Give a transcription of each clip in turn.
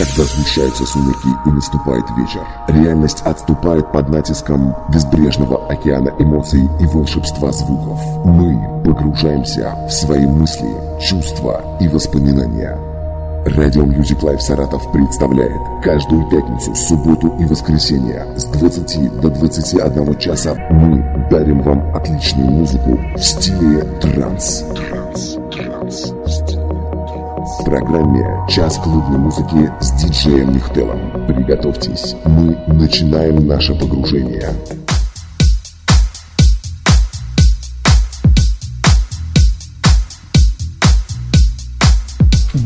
Когда сгущаются сумерки и наступает вечер, реальность отступает под натиском безбрежного океана эмоций и волшебства звуков. Мы погружаемся в свои мысли, чувства и воспоминания. Радио Music Life Саратов представляет каждую пятницу, субботу и воскресенье с 20 до 21 часа мы дарим вам отличную музыку в стиле транс. Транс, Программе «Час клубной музыки» с диджеем Нихтелом. Приготовьтесь, мы начинаем наше погружение.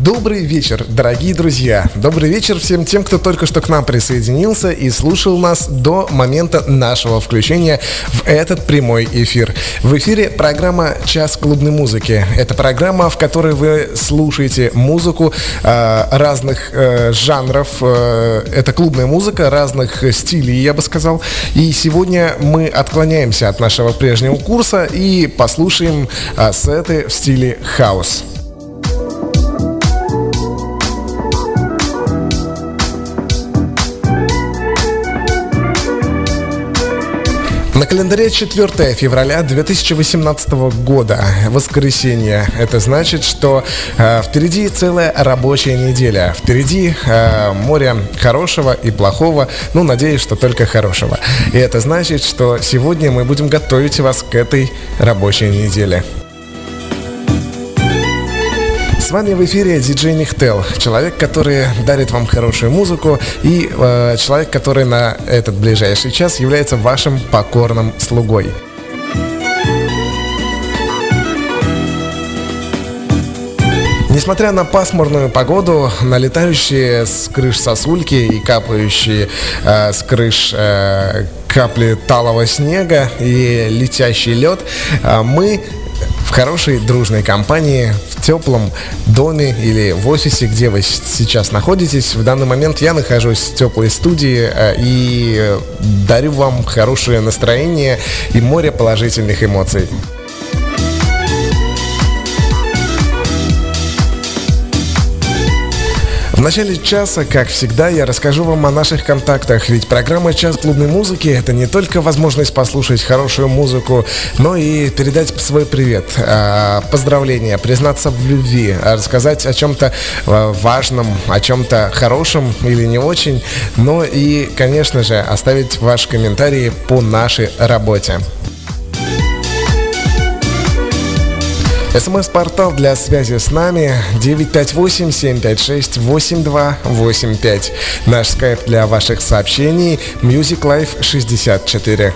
Добрый вечер, дорогие друзья. Добрый вечер всем тем, кто только что к нам присоединился и слушал нас до момента нашего включения в этот прямой эфир. В эфире программа «Час клубной музыки». Это программа, в которой вы слушаете музыку э, разных э, жанров. Э, это клубная музыка разных стилей, я бы сказал. И сегодня мы отклоняемся от нашего прежнего курса и послушаем э, сеты в стиле хаус. Календаре 4 февраля 2018 года, воскресенье. Это значит, что э, впереди целая рабочая неделя. Впереди э, море хорошего и плохого. Ну, надеюсь, что только хорошего. И это значит, что сегодня мы будем готовить вас к этой рабочей неделе. С вами в эфире диджей Нихтел, человек, который дарит вам хорошую музыку и э, человек, который на этот ближайший час является вашим покорным слугой. Несмотря на пасмурную погоду, налетающие с крыш сосульки и капающие э, с крыш э, капли талого снега и летящий лед, э, мы хорошей дружной компании, в теплом доме или в офисе, где вы сейчас находитесь. В данный момент я нахожусь в теплой студии э, и дарю вам хорошее настроение и море положительных эмоций. В начале часа, как всегда, я расскажу вам о наших контактах, ведь программа «Час клубной музыки» — это не только возможность послушать хорошую музыку, но и передать свой привет, а, поздравления, признаться в любви, рассказать о чем-то а, важном, о чем-то хорошем или не очень, но и, конечно же, оставить ваши комментарии по нашей работе. СМС-портал для связи с нами 958-756-8285. Наш скайп для ваших сообщений Music Life 64.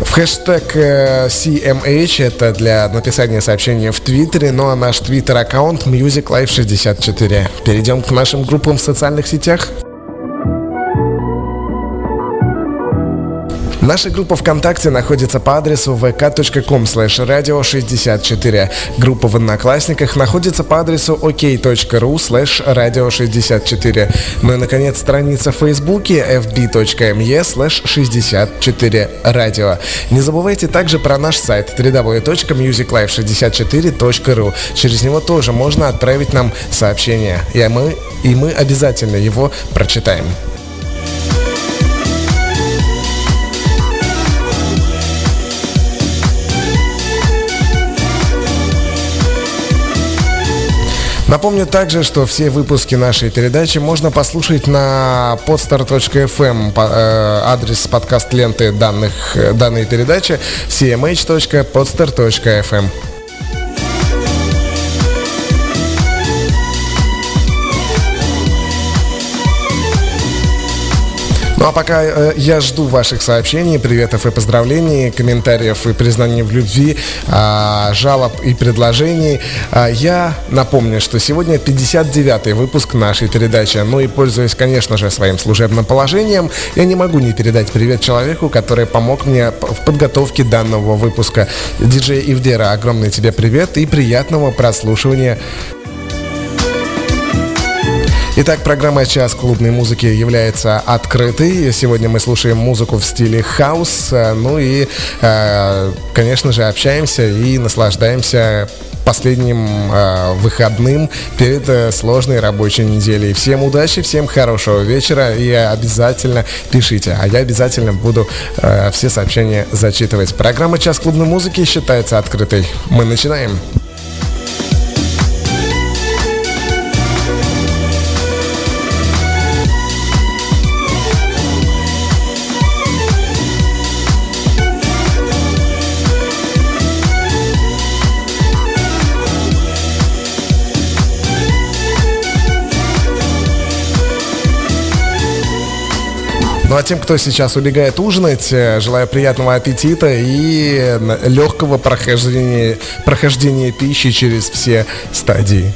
В хэштег CMH это для написания сообщения в Твиттере, ну а наш твиттер-аккаунт Music Life 64. Перейдем к нашим группам в социальных сетях. Наша группа ВКонтакте находится по адресу vk.com radio 64. Группа в Одноклассниках находится по адресу ok.ru slash radio 64. Ну и, наконец, страница в Фейсбуке fb.me slash 64 radio. Не забывайте также про наш сайт www.musiclife64.ru. Через него тоже можно отправить нам сообщение, и мы, и мы обязательно его прочитаем. Напомню также, что все выпуски нашей передачи можно послушать на podstar.fm, э, адрес подкаст ленты данных, э, данной передачи cmh.podstar.fm. Ну а пока э, я жду ваших сообщений, приветов и поздравлений, комментариев и признаний в любви, э, жалоб и предложений, э, я напомню, что сегодня 59-й выпуск нашей передачи. Ну и пользуясь, конечно же, своим служебным положением, я не могу не передать привет человеку, который помог мне в подготовке данного выпуска. Диджей Ивдера, огромный тебе привет и приятного прослушивания Итак, программа «Час клубной музыки» является открытой. Сегодня мы слушаем музыку в стиле хаус. Ну и, э, конечно же, общаемся и наслаждаемся последним э, выходным перед э, сложной рабочей неделей. Всем удачи, всем хорошего вечера и обязательно пишите. А я обязательно буду э, все сообщения зачитывать. Программа «Час клубной музыки» считается открытой. Мы начинаем. Ну а тем, кто сейчас убегает ужинать, э, желаю приятного аппетита и легкого прохождения, прохождения пищи через все стадии.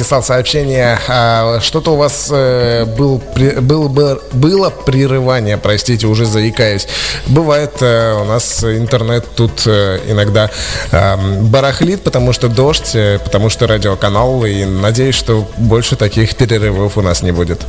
Написал сообщение, а, что-то у вас э, был, был, был, было прерывание, простите, уже заикаюсь. Бывает, э, у нас интернет тут э, иногда барахлит, потому что дождь, потому что радиоканал, и надеюсь, что больше таких перерывов у нас не будет.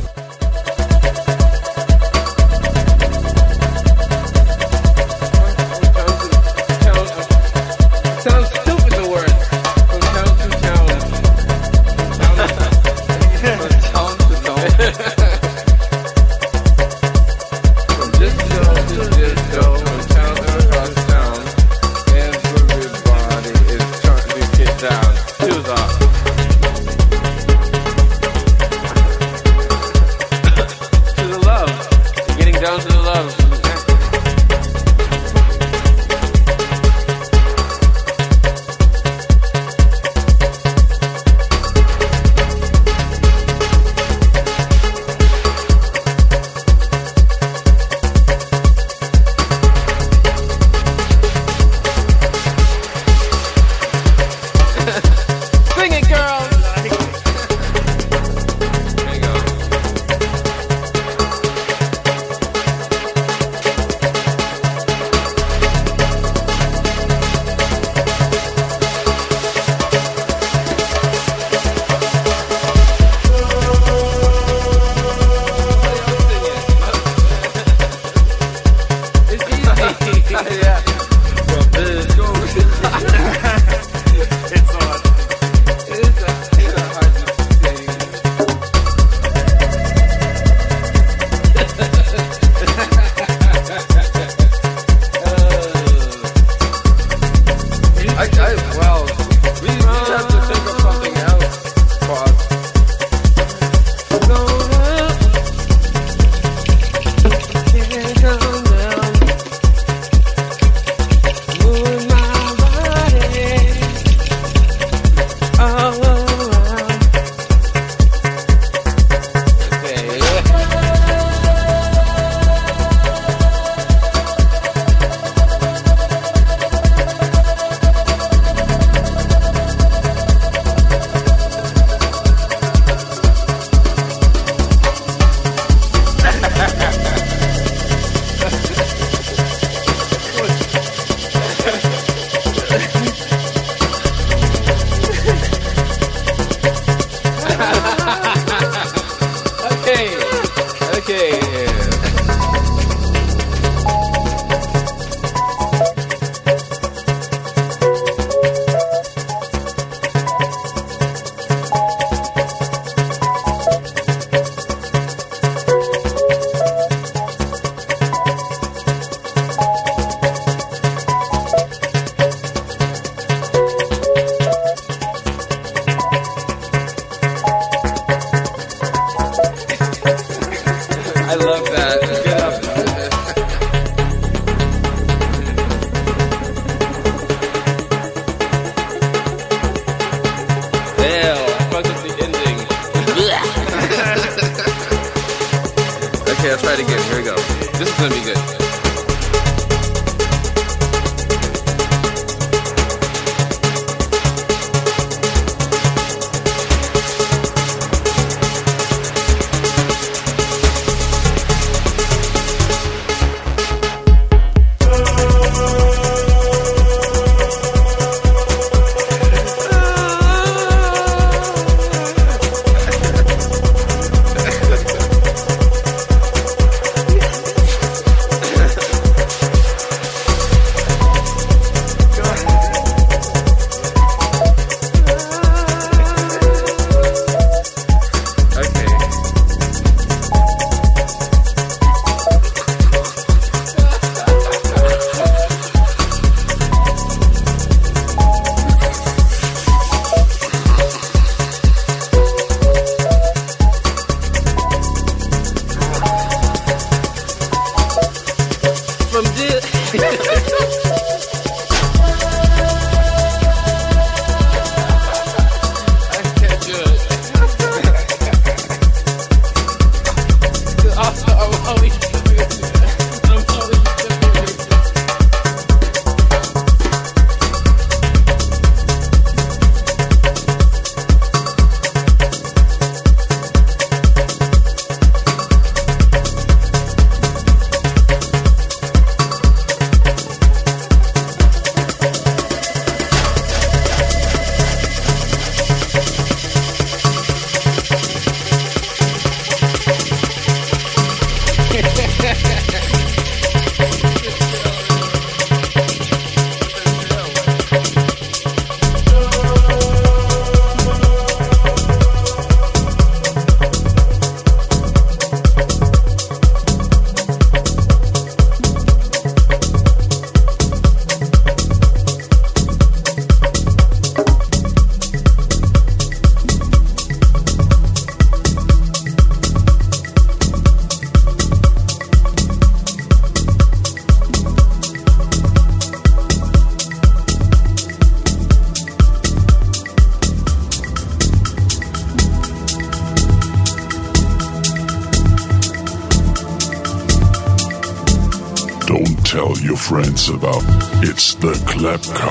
that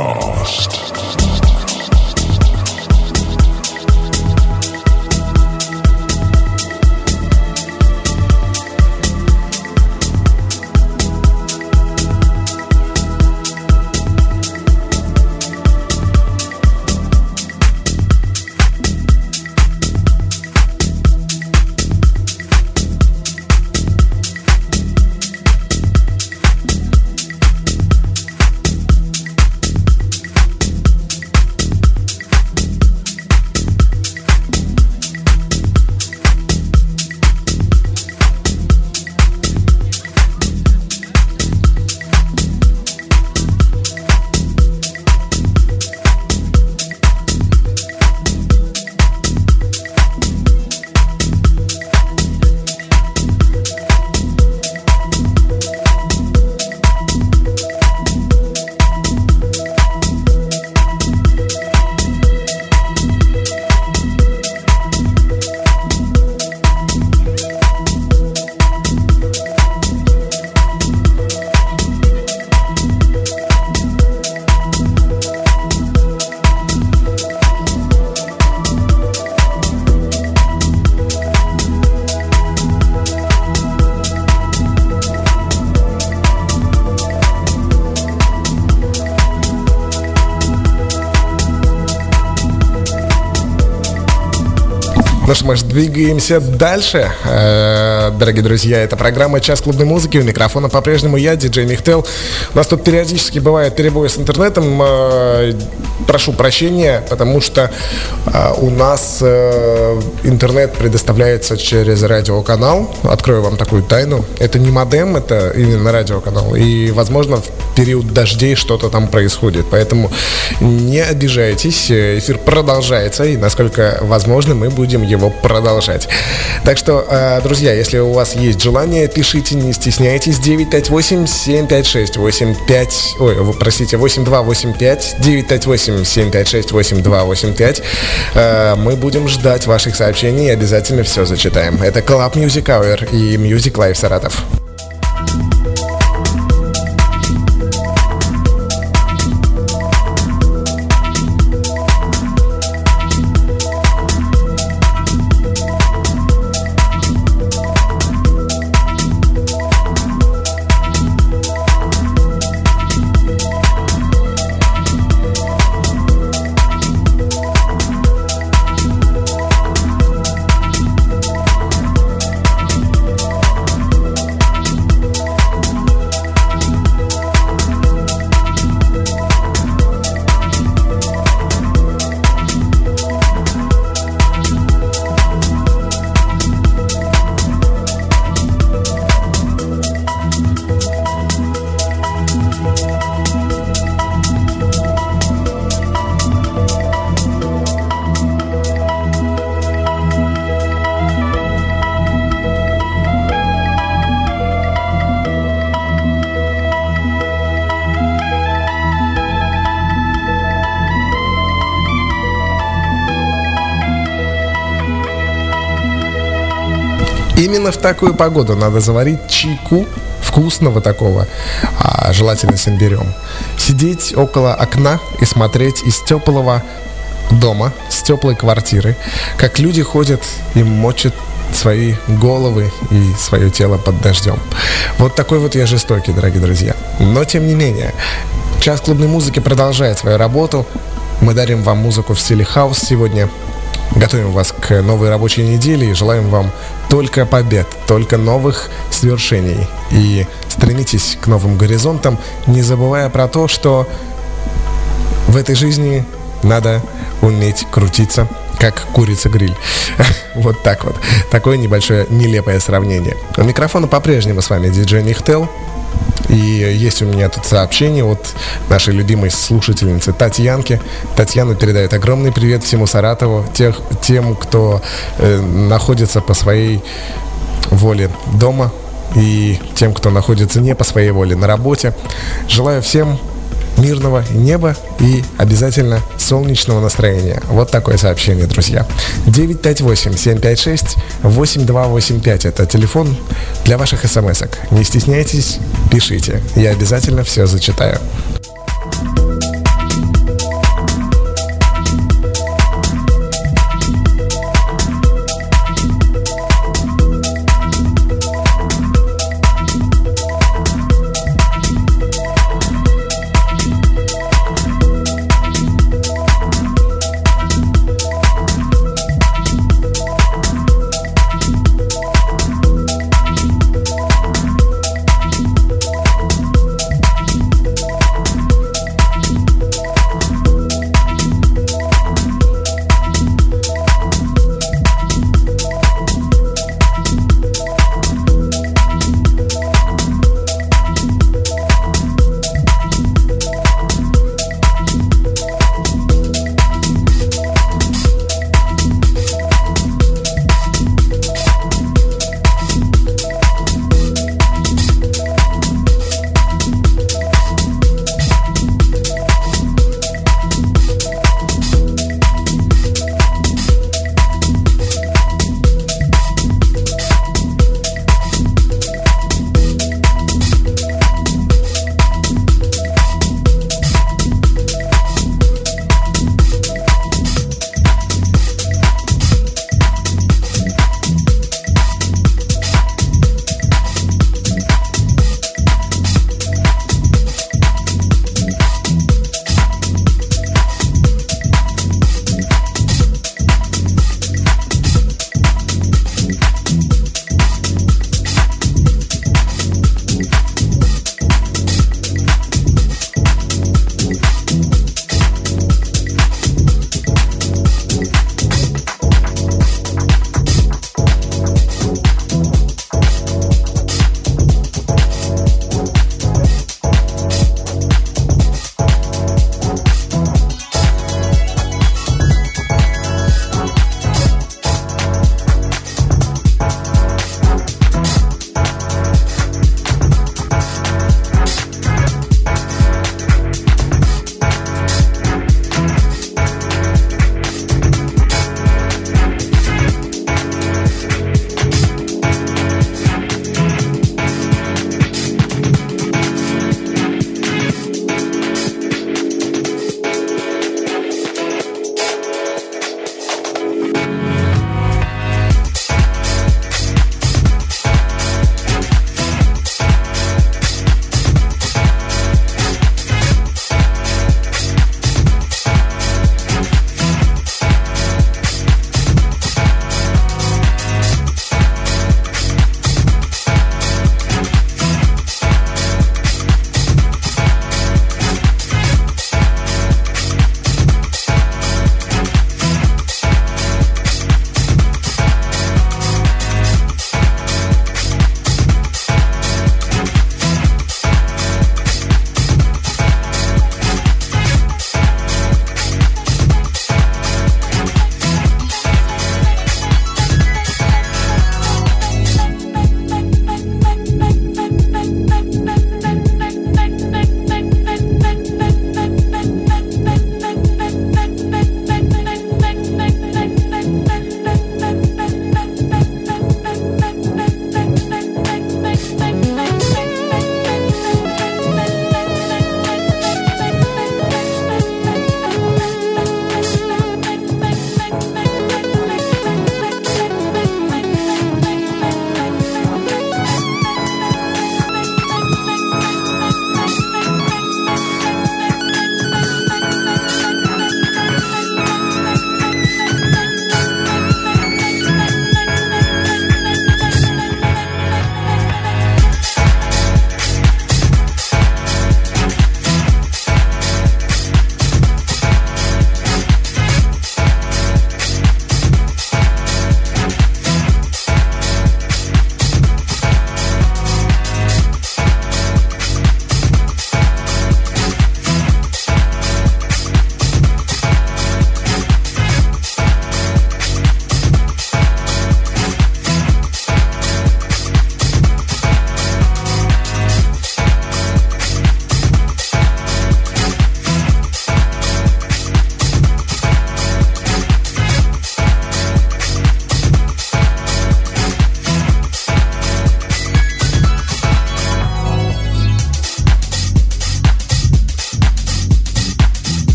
мы же двигаемся дальше. Э, дорогие друзья, это программа «Час клубной музыки». У микрофона по-прежнему я, диджей Михтел. У нас тут периодически бывает перебои с интернетом. Э, прошу прощения, потому что э, у нас интернет предоставляется через радиоканал. Открою вам такую тайну. Это не модем, это именно радиоканал. И, возможно, в период дождей что-то там происходит. Поэтому не обижайтесь. Эфир продолжается, и, насколько возможно, мы будем его продолжать. Так что, э, друзья, если у вас есть желание, пишите, не стесняйтесь. 958-756-85... Ой, простите, 8285 958-756-8285. Э, мы будем ждать ваших сообщений и обязательно все зачитаем. Это Club Music Hour и Music Live Саратов. Такую погоду надо заварить чайку вкусного такого, а желательно с имбирем. Сидеть около окна и смотреть из теплого дома, с теплой квартиры, как люди ходят и мочат свои головы и свое тело под дождем. Вот такой вот я жестокий, дорогие друзья. Но тем не менее, час клубной музыки продолжает свою работу. Мы дарим вам музыку в стиле хаус сегодня. Готовим вас к новой рабочей неделе и желаем вам только побед, только новых свершений. И стремитесь к новым горизонтам, не забывая про то, что в этой жизни надо уметь крутиться, как курица-гриль. вот так вот. Такое небольшое нелепое сравнение. У микрофона по-прежнему с вами диджей Нихтел. И есть у меня тут сообщение от нашей любимой слушательницы Татьянки. Татьяна передает огромный привет всему Саратову, тех, тем, кто э, находится по своей воле дома и тем, кто находится не по своей воле на работе. Желаю всем мирного неба и обязательно солнечного настроения. Вот такое сообщение, друзья. 958-756-8285. Это телефон для ваших смс -ок. Не стесняйтесь, пишите. Я обязательно все зачитаю.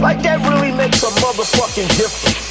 Like that really makes a motherfucking difference.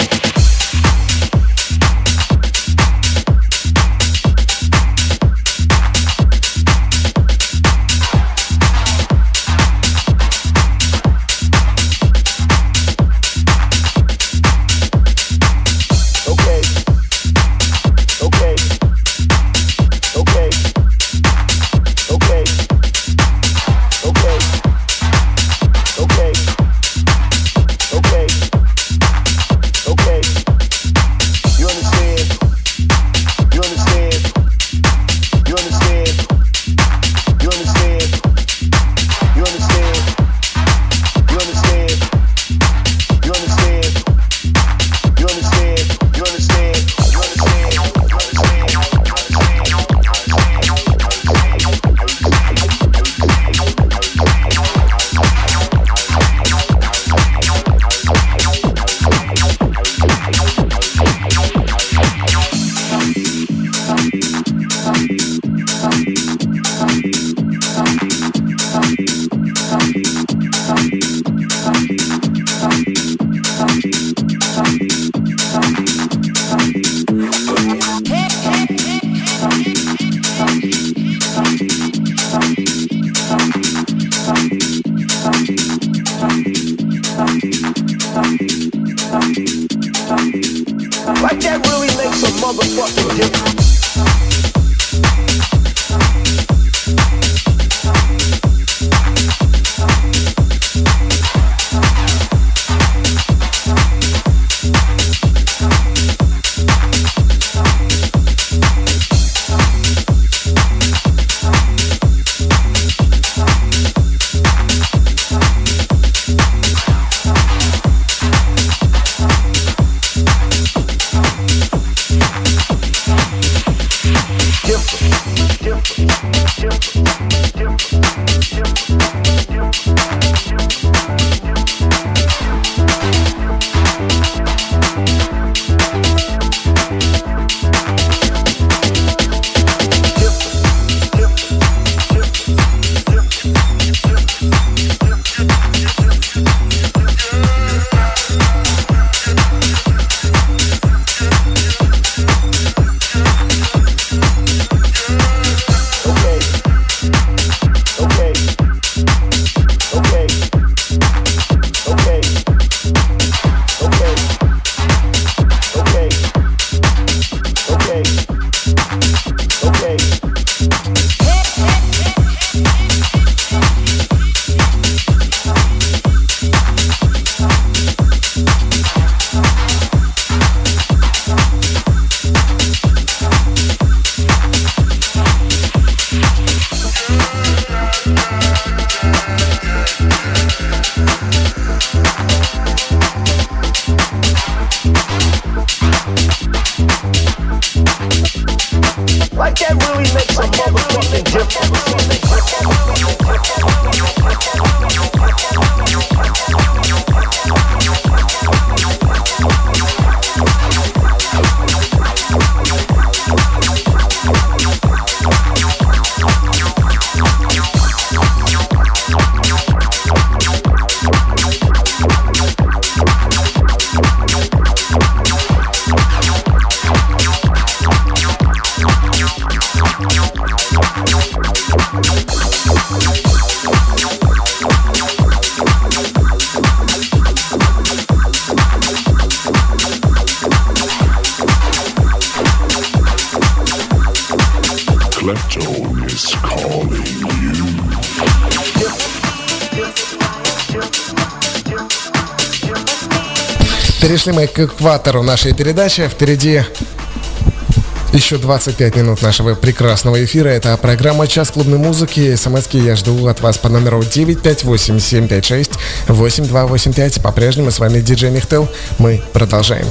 Перешли мы к экватору нашей передачи. Впереди еще 25 минут нашего прекрасного эфира. Это программа «Час клубной музыки». смс я жду от вас по номеру 958-756-8285. По-прежнему с вами диджей Михтел. Мы продолжаем.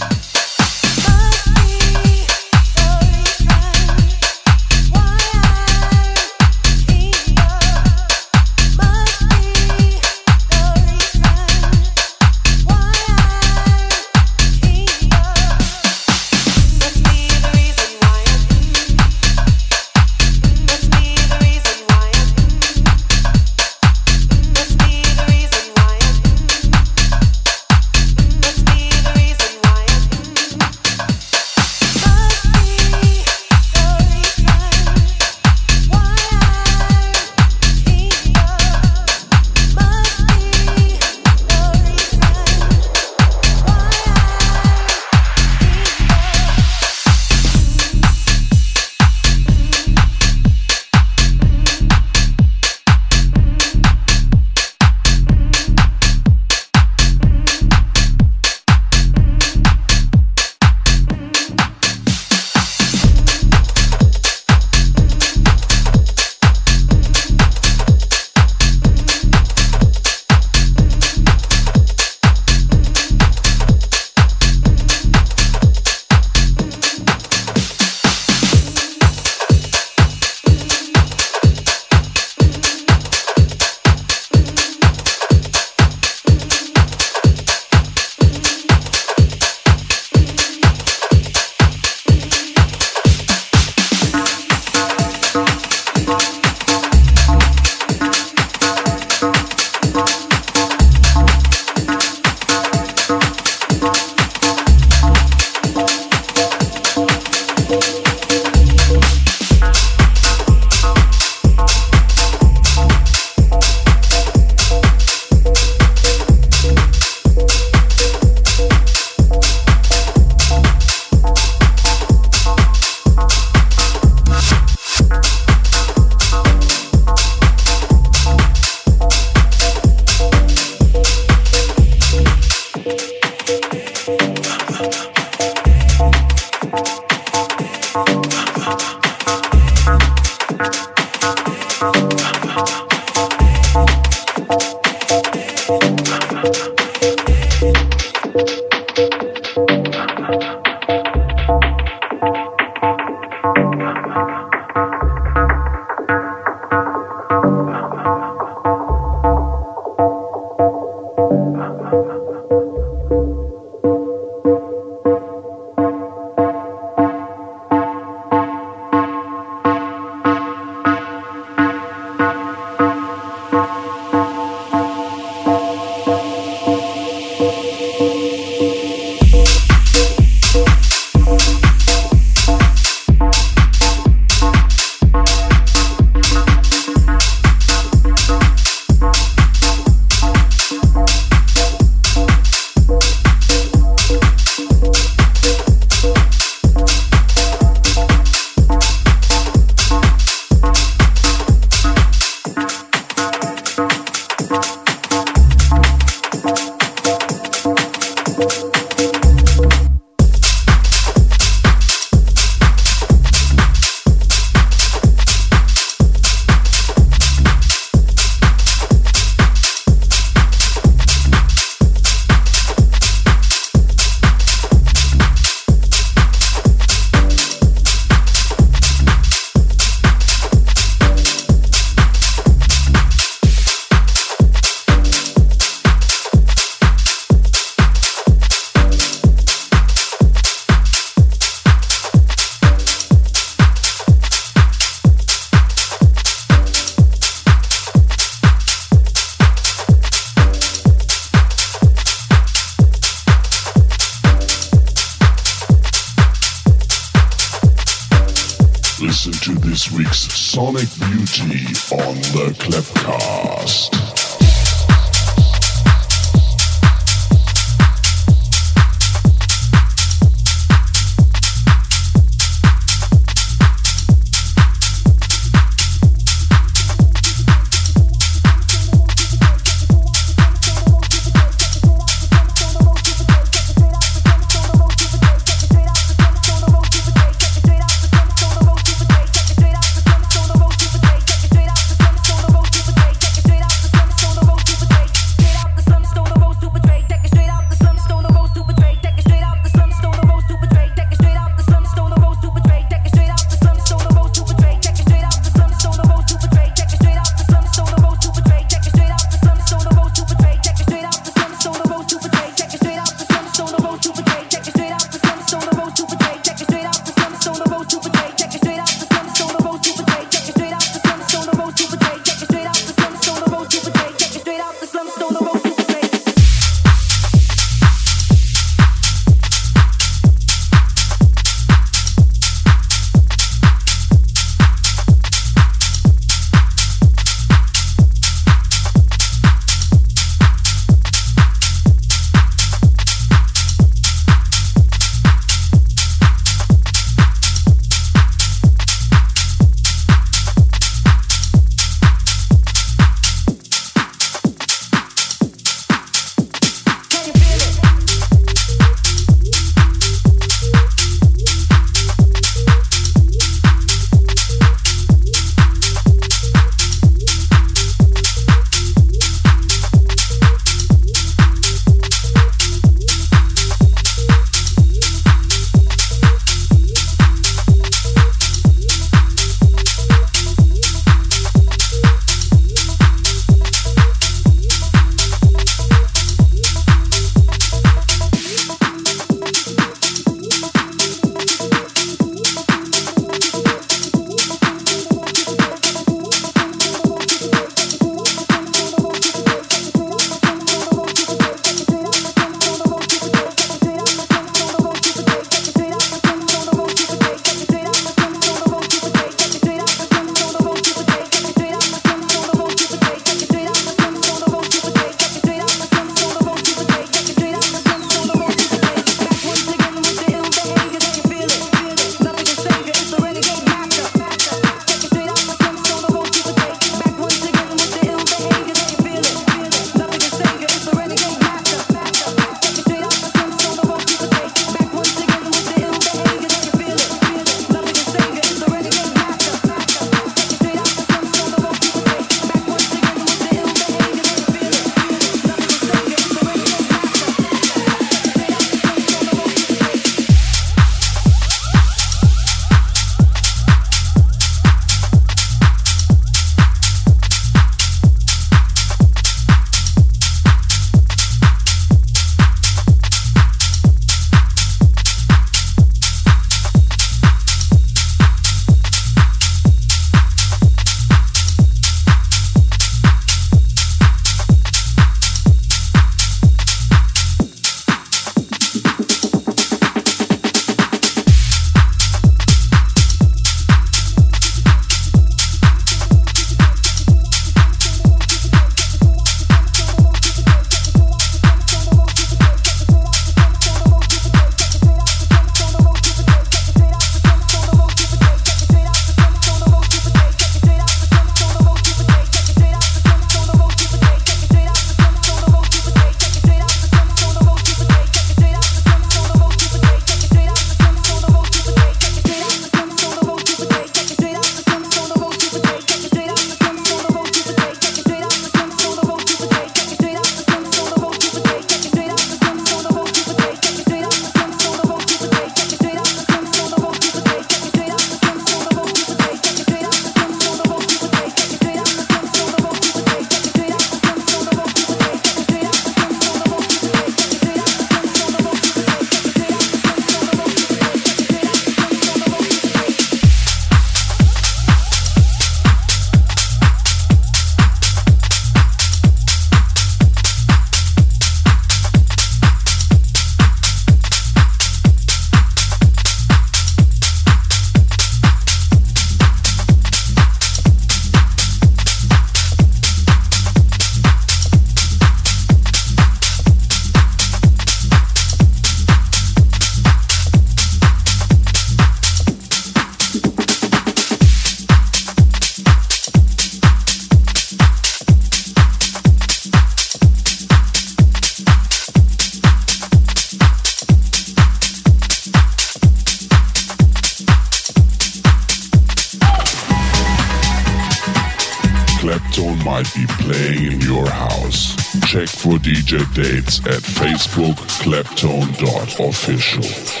DJ dates at Facebook claptone.official.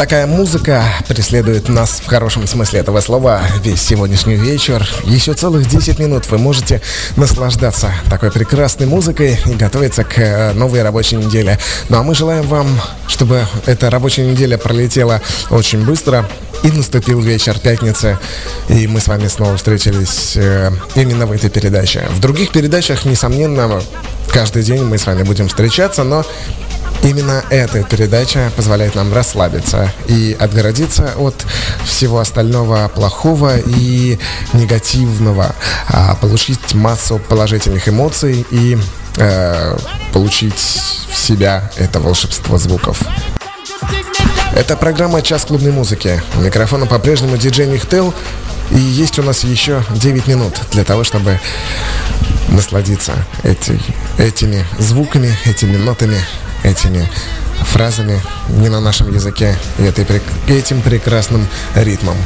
такая музыка преследует нас в хорошем смысле этого слова весь сегодняшний вечер. Еще целых 10 минут вы можете наслаждаться такой прекрасной музыкой и готовиться к э, новой рабочей неделе. Ну а мы желаем вам, чтобы эта рабочая неделя пролетела очень быстро. И наступил вечер пятницы, и мы с вами снова встретились э, именно в этой передаче. В других передачах, несомненно, каждый день мы с вами будем встречаться, но Именно эта передача позволяет нам расслабиться и отгородиться от всего остального плохого и негативного, а получить массу положительных эмоций и э, получить в себя это волшебство звуков. Это программа «Час клубной музыки». У микрофона по-прежнему диджей Нихтел. И есть у нас еще 9 минут для того, чтобы насладиться эти, этими звуками, этими нотами, этими фразами не на нашем языке и этим прекрасным ритмом.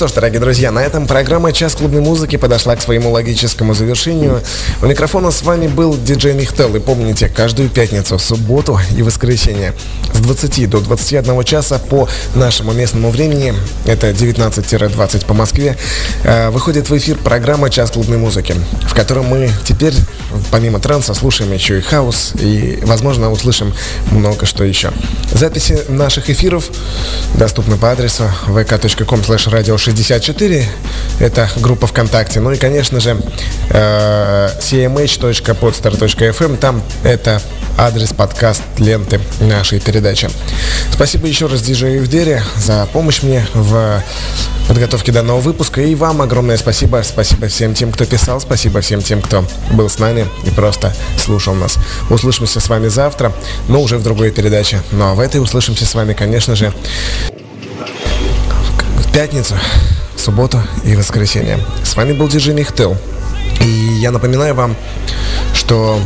Что ж, дорогие друзья, на этом программа «Час клубной музыки» подошла к своему логическому завершению. У микрофона с вами был диджей Михтел. И помните, каждую пятницу, субботу и воскресенье с 20 до 21 часа по нашему местному времени, это 19-20 по Москве, э, выходит в эфир программа «Час клубной музыки», в котором мы теперь, помимо транса, слушаем еще и хаос и, возможно, услышим много что еще. Записи наших эфиров доступны по адресу vk.com radio 64, это группа ВКонтакте. Ну и, конечно же, cmh.podstar.fm, там это адрес подкаст ленты нашей передачи. Спасибо еще раз диджею Евдере за помощь мне в подготовке данного выпуска. И вам огромное спасибо. Спасибо всем тем, кто писал. Спасибо всем тем, кто был с нами и просто слушал нас. Услышимся с вами завтра, но уже в другой передаче. Ну а в этой услышимся с вами, конечно же, в пятницу, субботу и воскресенье. С вами был диджей Михтел. И я напоминаю вам, что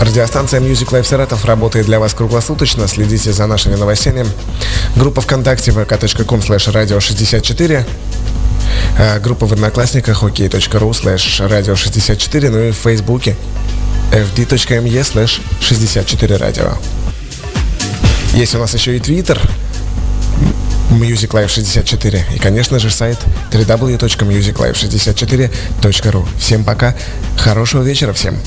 радиостанция Music Life Саратов работает для вас круглосуточно. Следите за нашими новостями. Группа ВКонтакте vk.com slash radio 64 э, группа в Одноклассниках ok.ru slash radio 64 ну и в Фейсбуке fd.me slash 64 радио. Есть у нас еще и Твиттер, Music Life 64 и, конечно же, сайт www.musiclife64.ru. Всем пока, хорошего вечера всем!